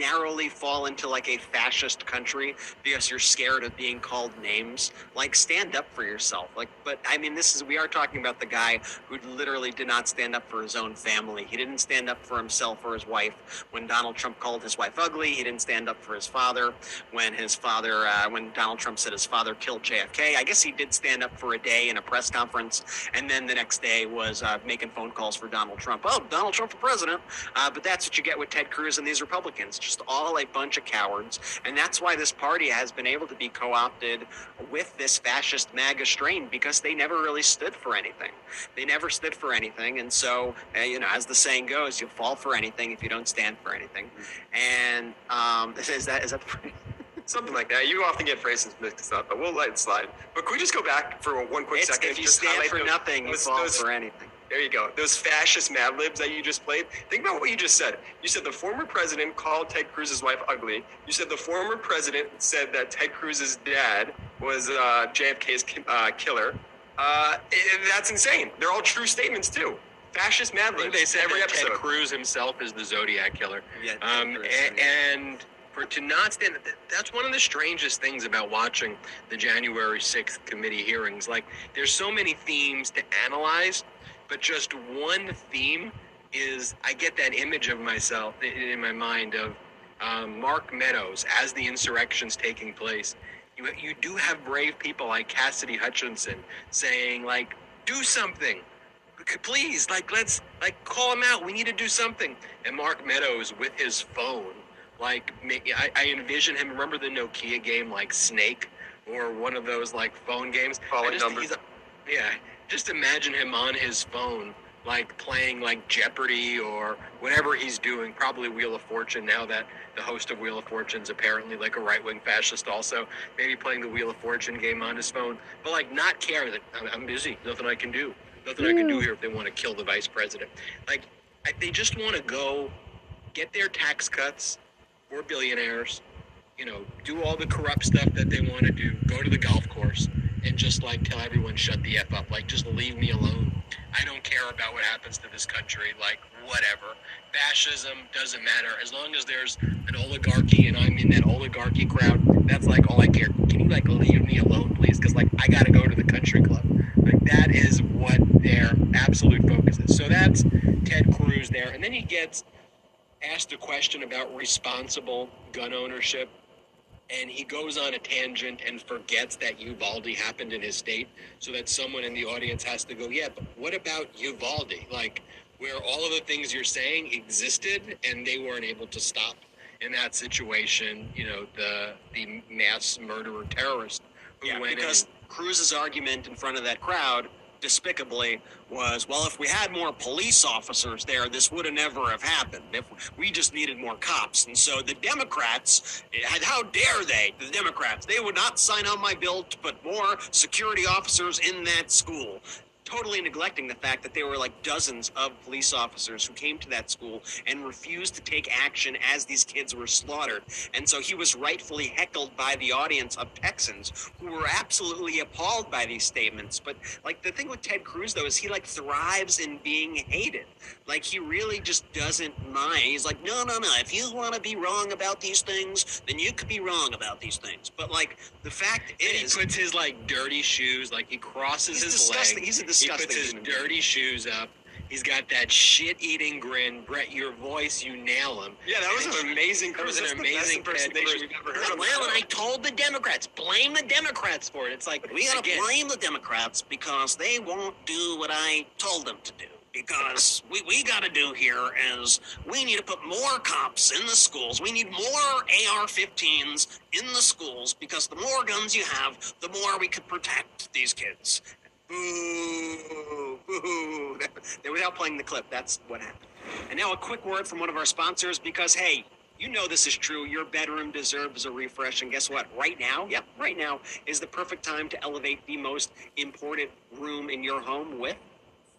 narrowly fall into like a fascist country because you're scared of being called names. Like, stand up for yourself. Like, but I mean, this is we are talking about the guy who literally did not stand up for his own family. He didn't stand up for himself or his wife when Donald Trump called his wife ugly. He didn't stand up for his father when his father uh, when Donald Trump said his father killed JFK. I guess he did stand up for a day in a press conference, and then the next day was uh, making phone calls for Donald Trump. Oh, Donald Trump for president. Uh, but that's what you get with Ted Cruz and these Republicans. Just all a bunch of cowards. And that's why this party has been able to be co opted with this fascist MAGA strain because they never really stood for anything. They never stood for anything. And so, uh, you know, as the saying goes, you fall for anything if you don't stand for anything. And um, is that, is that the Something like that. You often get phrases mixed up, but we'll let it slide. But could we just go back for one quick It's- second? if you Just stand for those- nothing, you those- fall those- for anything. There you go. Those fascist Mad Libs that you just played. Think about what you just said. You said the former president called Ted Cruz's wife ugly. You said the former president said that Ted Cruz's dad was uh, JFK's uh, killer. Uh, i- that's insane. They're all true statements too. Fascist Mad Libs. they said every that Ted. Cruz himself is the Zodiac killer. Yeah, Um, a- and for to not stand, that's one of the strangest things about watching the January 6th committee hearings. Like, there's so many themes to analyze, but just one theme is I get that image of myself in my mind of um, Mark Meadows as the insurrection's taking place. You, you do have brave people like Cassidy Hutchinson saying, like, do something Please, like, let's like call him out. We need to do something. And Mark Meadows with his phone, like, I, I envision him. Remember the Nokia game, like Snake, or one of those like phone games. Calling numbers. Yeah, just imagine him on his phone, like playing like Jeopardy or whatever he's doing. Probably Wheel of Fortune. Now that the host of Wheel of Fortune's apparently like a right wing fascist, also maybe playing the Wheel of Fortune game on his phone, but like not caring that I'm, I'm busy. Nothing I can do. Nothing I can do hmm. here if they want to kill the vice president. Like I, they just want to go get their tax cuts. We're billionaires. You know, do all the corrupt stuff that they want to do. Go to the golf course and just like tell everyone shut the f up. Like just leave me alone. I don't care about what happens to this country. Like whatever. Fascism doesn't matter as long as there's an oligarchy and I'm in that oligarchy crowd. That's like all I care. Can you like leave me alone, please? Because like I gotta go to the country club. Like that is what their absolute focus is. So that's Ted Cruz there, and then he gets asked a question about responsible gun ownership and he goes on a tangent and forgets that Uvalde happened in his state, so that someone in the audience has to go, yeah, but what about Uvalde? Like, where all of the things you're saying existed and they weren't able to stop in that situation, you know, the the mass murderer terrorist who Yeah, went because in. Cruz's argument in front of that crowd, despicably, was, well, if we had more police officers there, this would have never have happened. If we just needed more cops, and so the Democrats, how dare they? The Democrats, they would not sign on my bill to put more security officers in that school. Totally neglecting the fact that there were like dozens of police officers who came to that school and refused to take action as these kids were slaughtered. And so he was rightfully heckled by the audience of Texans who were absolutely appalled by these statements. But like the thing with Ted Cruz though is he like thrives in being hated. Like he really just doesn't mind. He's like, no, no, no. If you want to be wrong about these things, then you could be wrong about these things. But like the fact And he puts his like dirty shoes, like he crosses his disgusting. leg. He's a He disgusting puts his dirty shoes up. He's got that shit-eating grin. Brett, your voice, you nail him. Yeah, that was And an amazing That was an That's the best amazing impersonation we've ever heard well, and. I told the Democrats, blame the Democrats for it. It's like we gotta again- blame the Democrats because they won't do what I told them to do. Because we, we got to do here is we need to put more cops in the schools. We need more AR-15s in the schools because the more guns you have, the more we could protect these kids. Boo, boo. Without playing the clip, that's what happened. And now a quick word from one of our sponsors because, hey, you know this is true. Your bedroom deserves a refresh. And guess what? Right now, yep, right now is the perfect time to elevate the most important room in your home with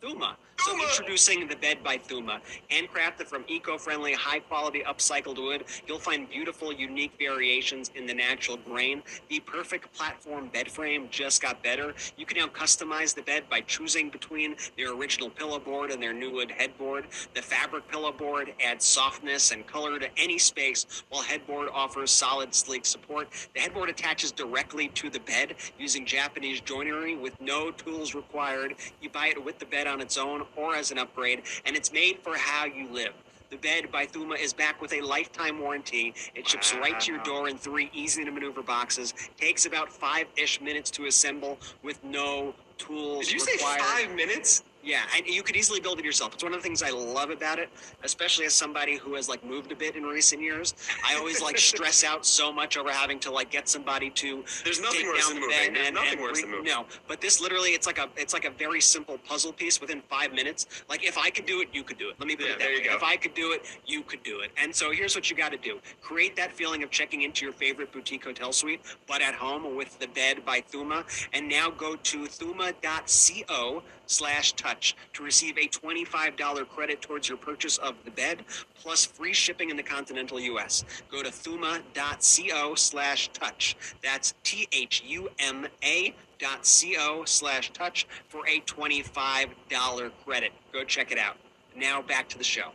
Thuma. So introducing the bed by Thuma, handcrafted from eco-friendly, high-quality upcycled wood. You'll find beautiful, unique variations in the natural grain. The perfect platform bed frame just got better. You can now customize the bed by choosing between their original pillow board and their new wood headboard. The fabric pillow board adds softness and color to any space, while headboard offers solid, sleek support. The headboard attaches directly to the bed using Japanese joinery with no tools required. You buy it with the bed on its own or as an upgrade, and it's made for how you live. The bed by Thuma is back with a lifetime warranty. It ships right to your door in three easy to maneuver boxes. Takes about five ish minutes to assemble with no tools Did you say five minutes? Yeah, and you could easily build it yourself. It's one of the things I love about it, especially as somebody who has like moved a bit in recent years. I always like stress out so much over having to like get somebody to There's nothing take worse down than the moving. There's and, nothing worse bring- than moving. No, but this literally it's like a it's like a very simple puzzle piece within five minutes. Like if I could do it, you could do it. Let me put Yeah, it that there you way. go. If I could do it, you could do it. And so here's what you got to do: create that feeling of checking into your favorite boutique hotel suite, but at home with the bed by Thuma. And now go to thuma.co slash touch to receive a $25 credit towards your purchase of the bed plus free shipping in the continental us go to thuma.co slash touch. That's t-h-u-m-a dot co slash touch for a $25 credit. Go check it out. Now back to the show.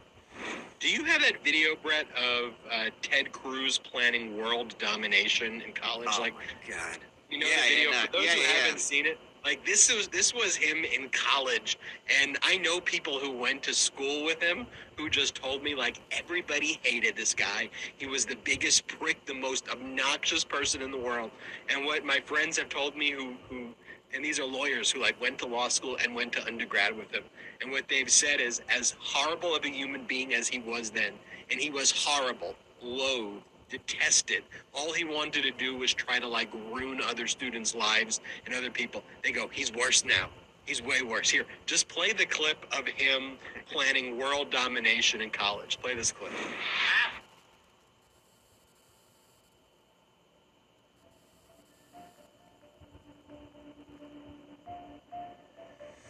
Do you have that video, Brett, of uh, Ted Cruz planning world domination in college? Oh like, my god. you know Yeah, the video yeah, for those yeah, who haven't seen it. Like this was this was him in college, and I know people who went to school with him who just told me like everybody hated this guy. He was the biggest prick, the most obnoxious person in the world. And what my friends have told me who who and these are lawyers who like went to law school and went to undergrad with him. And what they've said is, as horrible of a human being as he was then, and he was horrible, loathed, detested. All he wanted to do was try to like ruin other students' lives and other people. They go, he's worse now. He's way worse. Here, just play the clip of him planning world domination in college. Play this clip.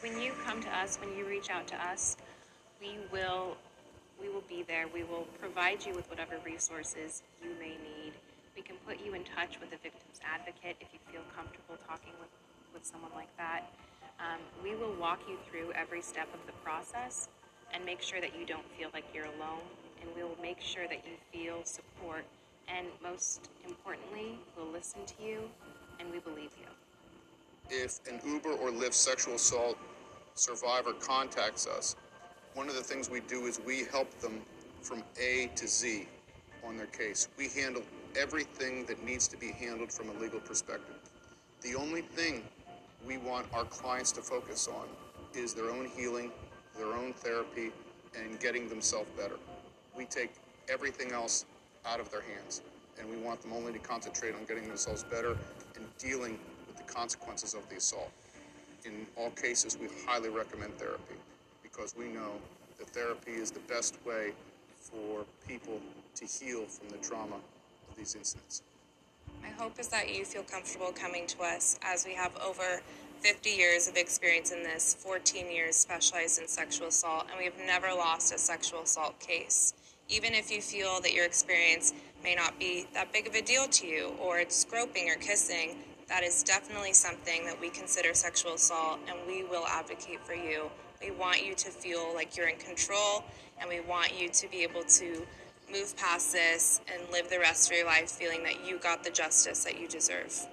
When you come to us, when you reach out to us, we will we will be there. We will provide you with whatever resources you may need. We can put you in touch with a victim's advocate if you feel comfortable talking with, with someone like that. Um, we will walk you through every step of the process and make sure that you don't feel like you're alone. And we will make sure that you feel support. And most importantly, we'll listen to you and we believe you. If an Uber or Lyft sexual assault survivor contacts us, one of the things we do is we help them from A to Z on their case. We handle everything that needs to be handled from a legal perspective. The only thing we want our clients to focus on is their own healing, their own therapy, and getting themselves better. We take everything else out of their hands, and we want them only to concentrate on getting themselves better and dealing with the consequences of the assault. In all cases, we highly recommend therapy because we know that therapy is the best way for people to heal from the trauma of these incidents. My hope is that you feel comfortable coming to us as we have over 50 years of experience in this, 14 years specialized in sexual assault, and we have never lost a sexual assault case. Even if you feel that your experience may not be that big of a deal to you, or it's groping or kissing, that is definitely something that we consider sexual assault, and we will advocate for you we want you to feel like you're in control, and we want you to be able to move past this and live the rest of your life feeling that you got the justice that you deserve.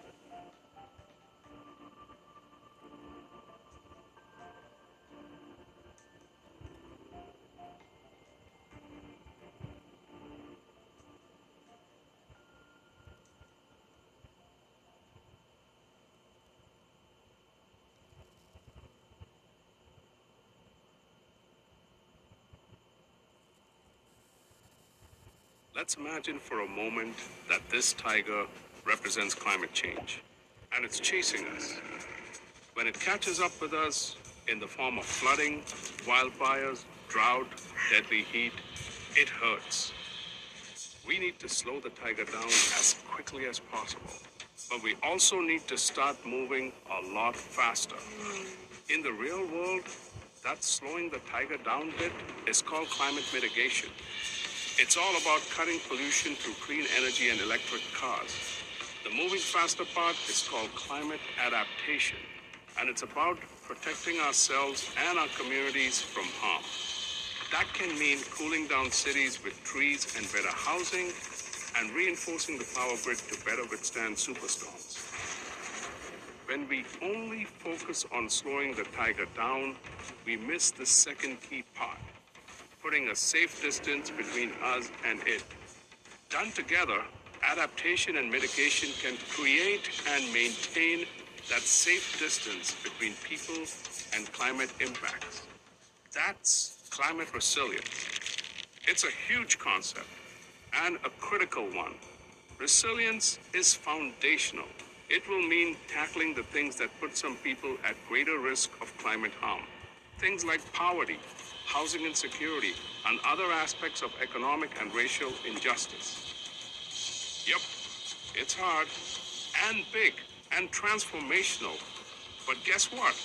Let's imagine for a moment that this tiger represents climate change and it's chasing us. When it catches up with us in the form of flooding, wildfires, drought, deadly heat, it hurts. We need to slow the tiger down as quickly as possible. But we also need to start moving a lot faster. In the real world, that slowing the tiger down bit is called climate mitigation. It's all about cutting pollution through clean energy and electric cars. The moving faster part is called climate adaptation, and it's about protecting ourselves and our communities from harm. That can mean cooling down cities with trees and better housing, and reinforcing the power grid to better withstand superstorms. When we only focus on slowing the tiger down, we miss the second key part putting a safe distance between us and it. Done together, adaptation and mitigation can create and maintain that safe distance between people and climate impacts. That's climate resilience. It's a huge concept and a critical one. Resilience is foundational. It will mean tackling the things that put some people at greater risk of climate harm. Things like poverty, housing insecurity, and other aspects of economic and racial injustice. Yep, it's hard and big and transformational. But guess what?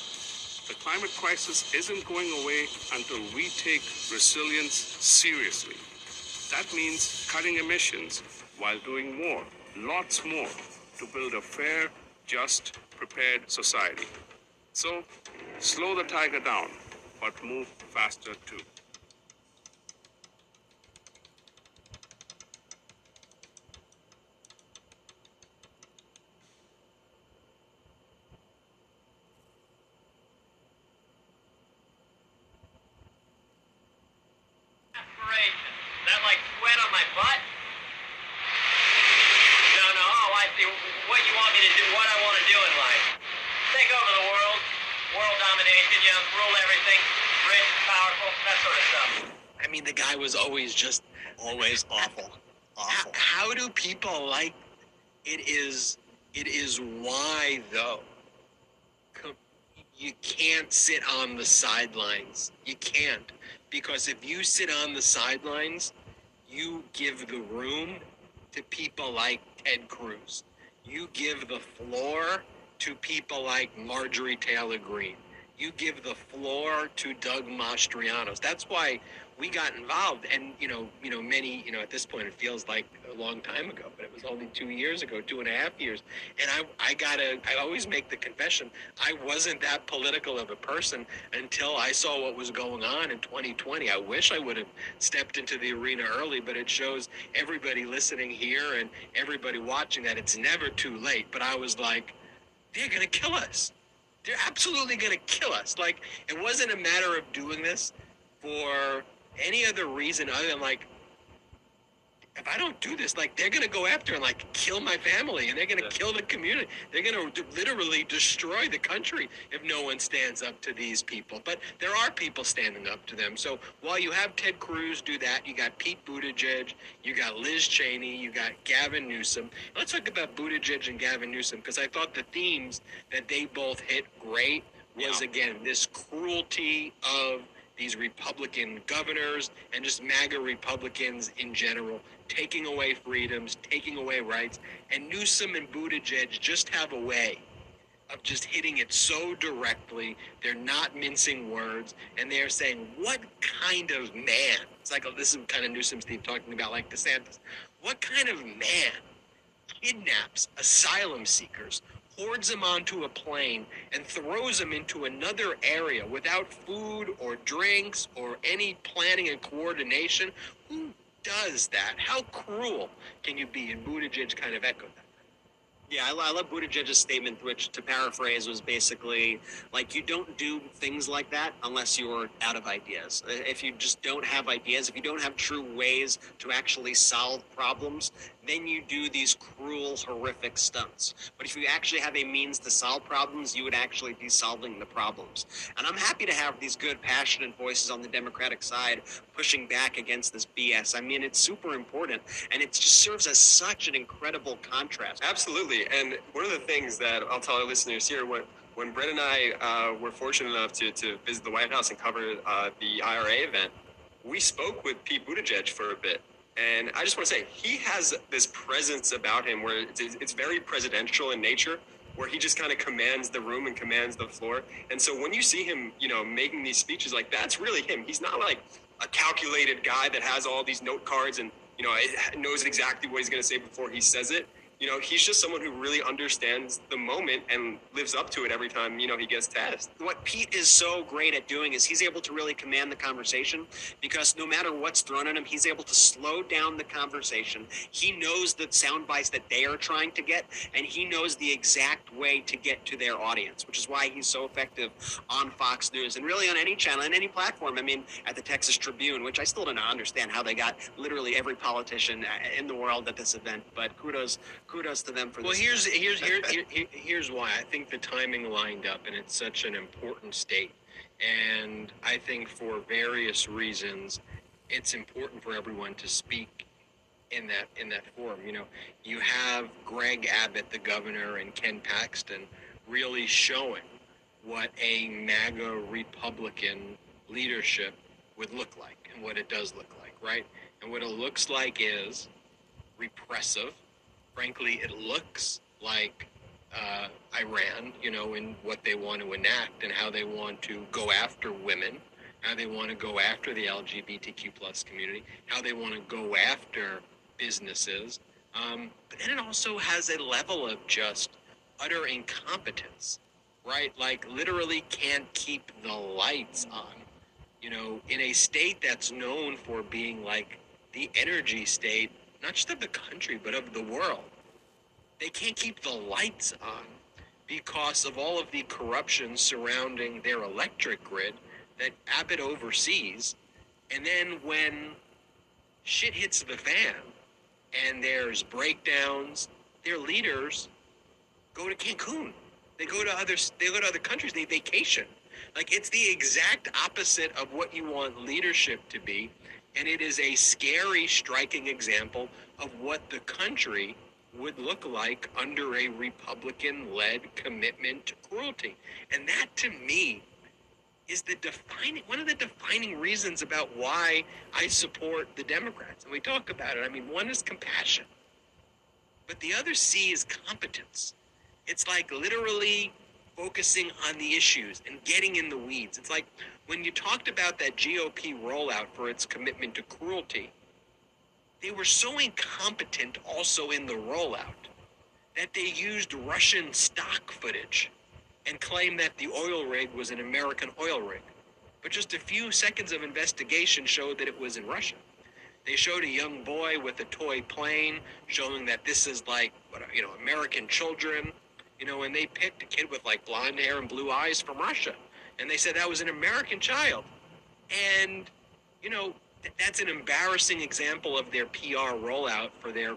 The climate crisis isn't going away until we take resilience seriously. That means cutting emissions while doing more, lots more, to build a fair, just, prepared society. So, slow the tiger down but move faster too. Aspiration. Is that like sweat on my butt? No, no. Oh, I see. What you want me to do? What I want to do in life? take over the world, world domination, you know, rule everything, rich, powerful, that sort of stuff. I mean, the guy was always just always awful. Awful. How, how do people like it is it is why though you can't sit on the sidelines. You can't because if you sit on the sidelines, you give the room to people like Ted Cruz. You give the floor to people like Marjorie Taylor Greene. You give the floor to Doug Mastrianos. That's why we got involved. And you know, you know, many, you know, at this point it feels like a long time ago, but it was only two years ago, two and a half years. And I, I gotta, I always make the confession, I wasn't that political of a person until I saw what was going on in 2020. I wish I would have stepped into the arena early, but it shows everybody listening here and everybody watching that it's never too late. But I was like, they're gonna kill us. They're absolutely gonna kill us. Like it wasn't a matter of doing this for any other reason other than like if I don't do this, like they're gonna go after and like kill my family, and they're gonna kill the community. They're gonna d- literally destroy the country if no one stands up to these people. But there are people standing up to them. So while you have Ted Cruz do that, you got Pete Buttigieg, you got Liz Cheney, you got Gavin Newsom. Let's talk about Buttigieg and Gavin Newsom because I thought the themes that they both hit great was again this cruelty of these Republican governors and just MAGA Republicans in general, taking away freedoms, taking away rights. And Newsom and Buttigieg just have a way of just hitting it so directly. They're not mincing words, and they're saying, "What kind of man?" It's like oh, this is kind of Newsom Steve talking about, like DeSantis. What kind of man kidnaps asylum seekers, hoards them onto a plane, and throws them into another area without food or drinks or any planning and coordination? Who does that? How cruel can you be? And Buttigieg kind of echoed that. Yeah, I, I love Buttigieg's statement, which, to paraphrase, was basically like you don't do things like that unless you're out of ideas. If you just don't have ideas, if you don't have true ways to actually solve problems, then you do these cruel, horrific stunts. But if you actually have a means to solve problems, you would actually be solving the problems. And I'm happy to have these good, passionate voices on the Democratic side pushing back against this BS. I mean, it's super important, and it just serves as such an incredible contrast. Absolutely. And one of the things that I'll tell our listeners here, when, when Brett and I uh, were fortunate enough to, to visit the White House and cover uh, the IRA event, we spoke with Pete Buttigieg for a bit. And I just want to say, he has this presence about him where it's, it's very presidential in nature, where he just kind of commands the room and commands the floor. And so when you see him, you know, making these speeches, like that's really him. He's not like a calculated guy that has all these note cards and, you know, knows exactly what he's going to say before he says it you know, he's just someone who really understands the moment and lives up to it every time, you know, he gets tasked. What Pete is so great at doing is he's able to really command the conversation because no matter what's thrown at him, he's able to slow down the conversation. He knows the sound bites that they are trying to get, and he knows the exact way to get to their audience, which is why he's so effective on Fox News and really on any channel and any platform. I mean, at the Texas Tribune, which I still don't understand how they got literally every politician uh, in the world at this event, but kudos kudos to them for Well, this. here's here's here, here, here- here's why I think the timing lined up, and it's such an important state. And I think for various reasons, it's important for everyone to speak in that in that forum. You know, you have Greg Abbott, the governor, and Ken Paxton really showing what a MAGA Republican leadership would look like and what it does look like, right? And what it looks like is repressive. Frankly, it looks like uh, Iran, you know, in what they want to enact and how they want to go after women, how they want to go after the LGBTQ plus community, how they want to go after businesses. Um, but then it also has a level of just utter incompetence, right? Like literally can't keep the lights on. You know, in a state that's known for being like the energy state, not just of the country, but of the world. They can't keep the lights on because of all of the corruption surrounding their electric grid that Abbott oversees. And then when shit hits the fan and there's breakdowns, their leaders go to Cancun They go to other they go to other countries. They vacation. Like it's the exact opposite of what you want leadership to be, and it is a scary, striking example of what the country would look like under a Republican-led commitment to cruelty. And that, to me, is the defining one of the defining reasons about why I support the Democrats. And we talk about it. I mean, one is compassion, but the other C is competence. It's like literally focusing on the issues and getting in the weeds. It's like when you talked about that GOP rollout for its commitment to cruelty, they were so incompetent also in the rollout that they used Russian stock footage and claimed that the oil rig was an American oil rig. But just a few seconds of investigation showed that it was in Russia. They showed a young boy with a toy plane, showing that this is like, you know, American children, you know, and they picked a kid with like blonde hair and blue eyes from Russia. And they said that was an American child. And, you know, th- that's an embarrassing example of their PR rollout for their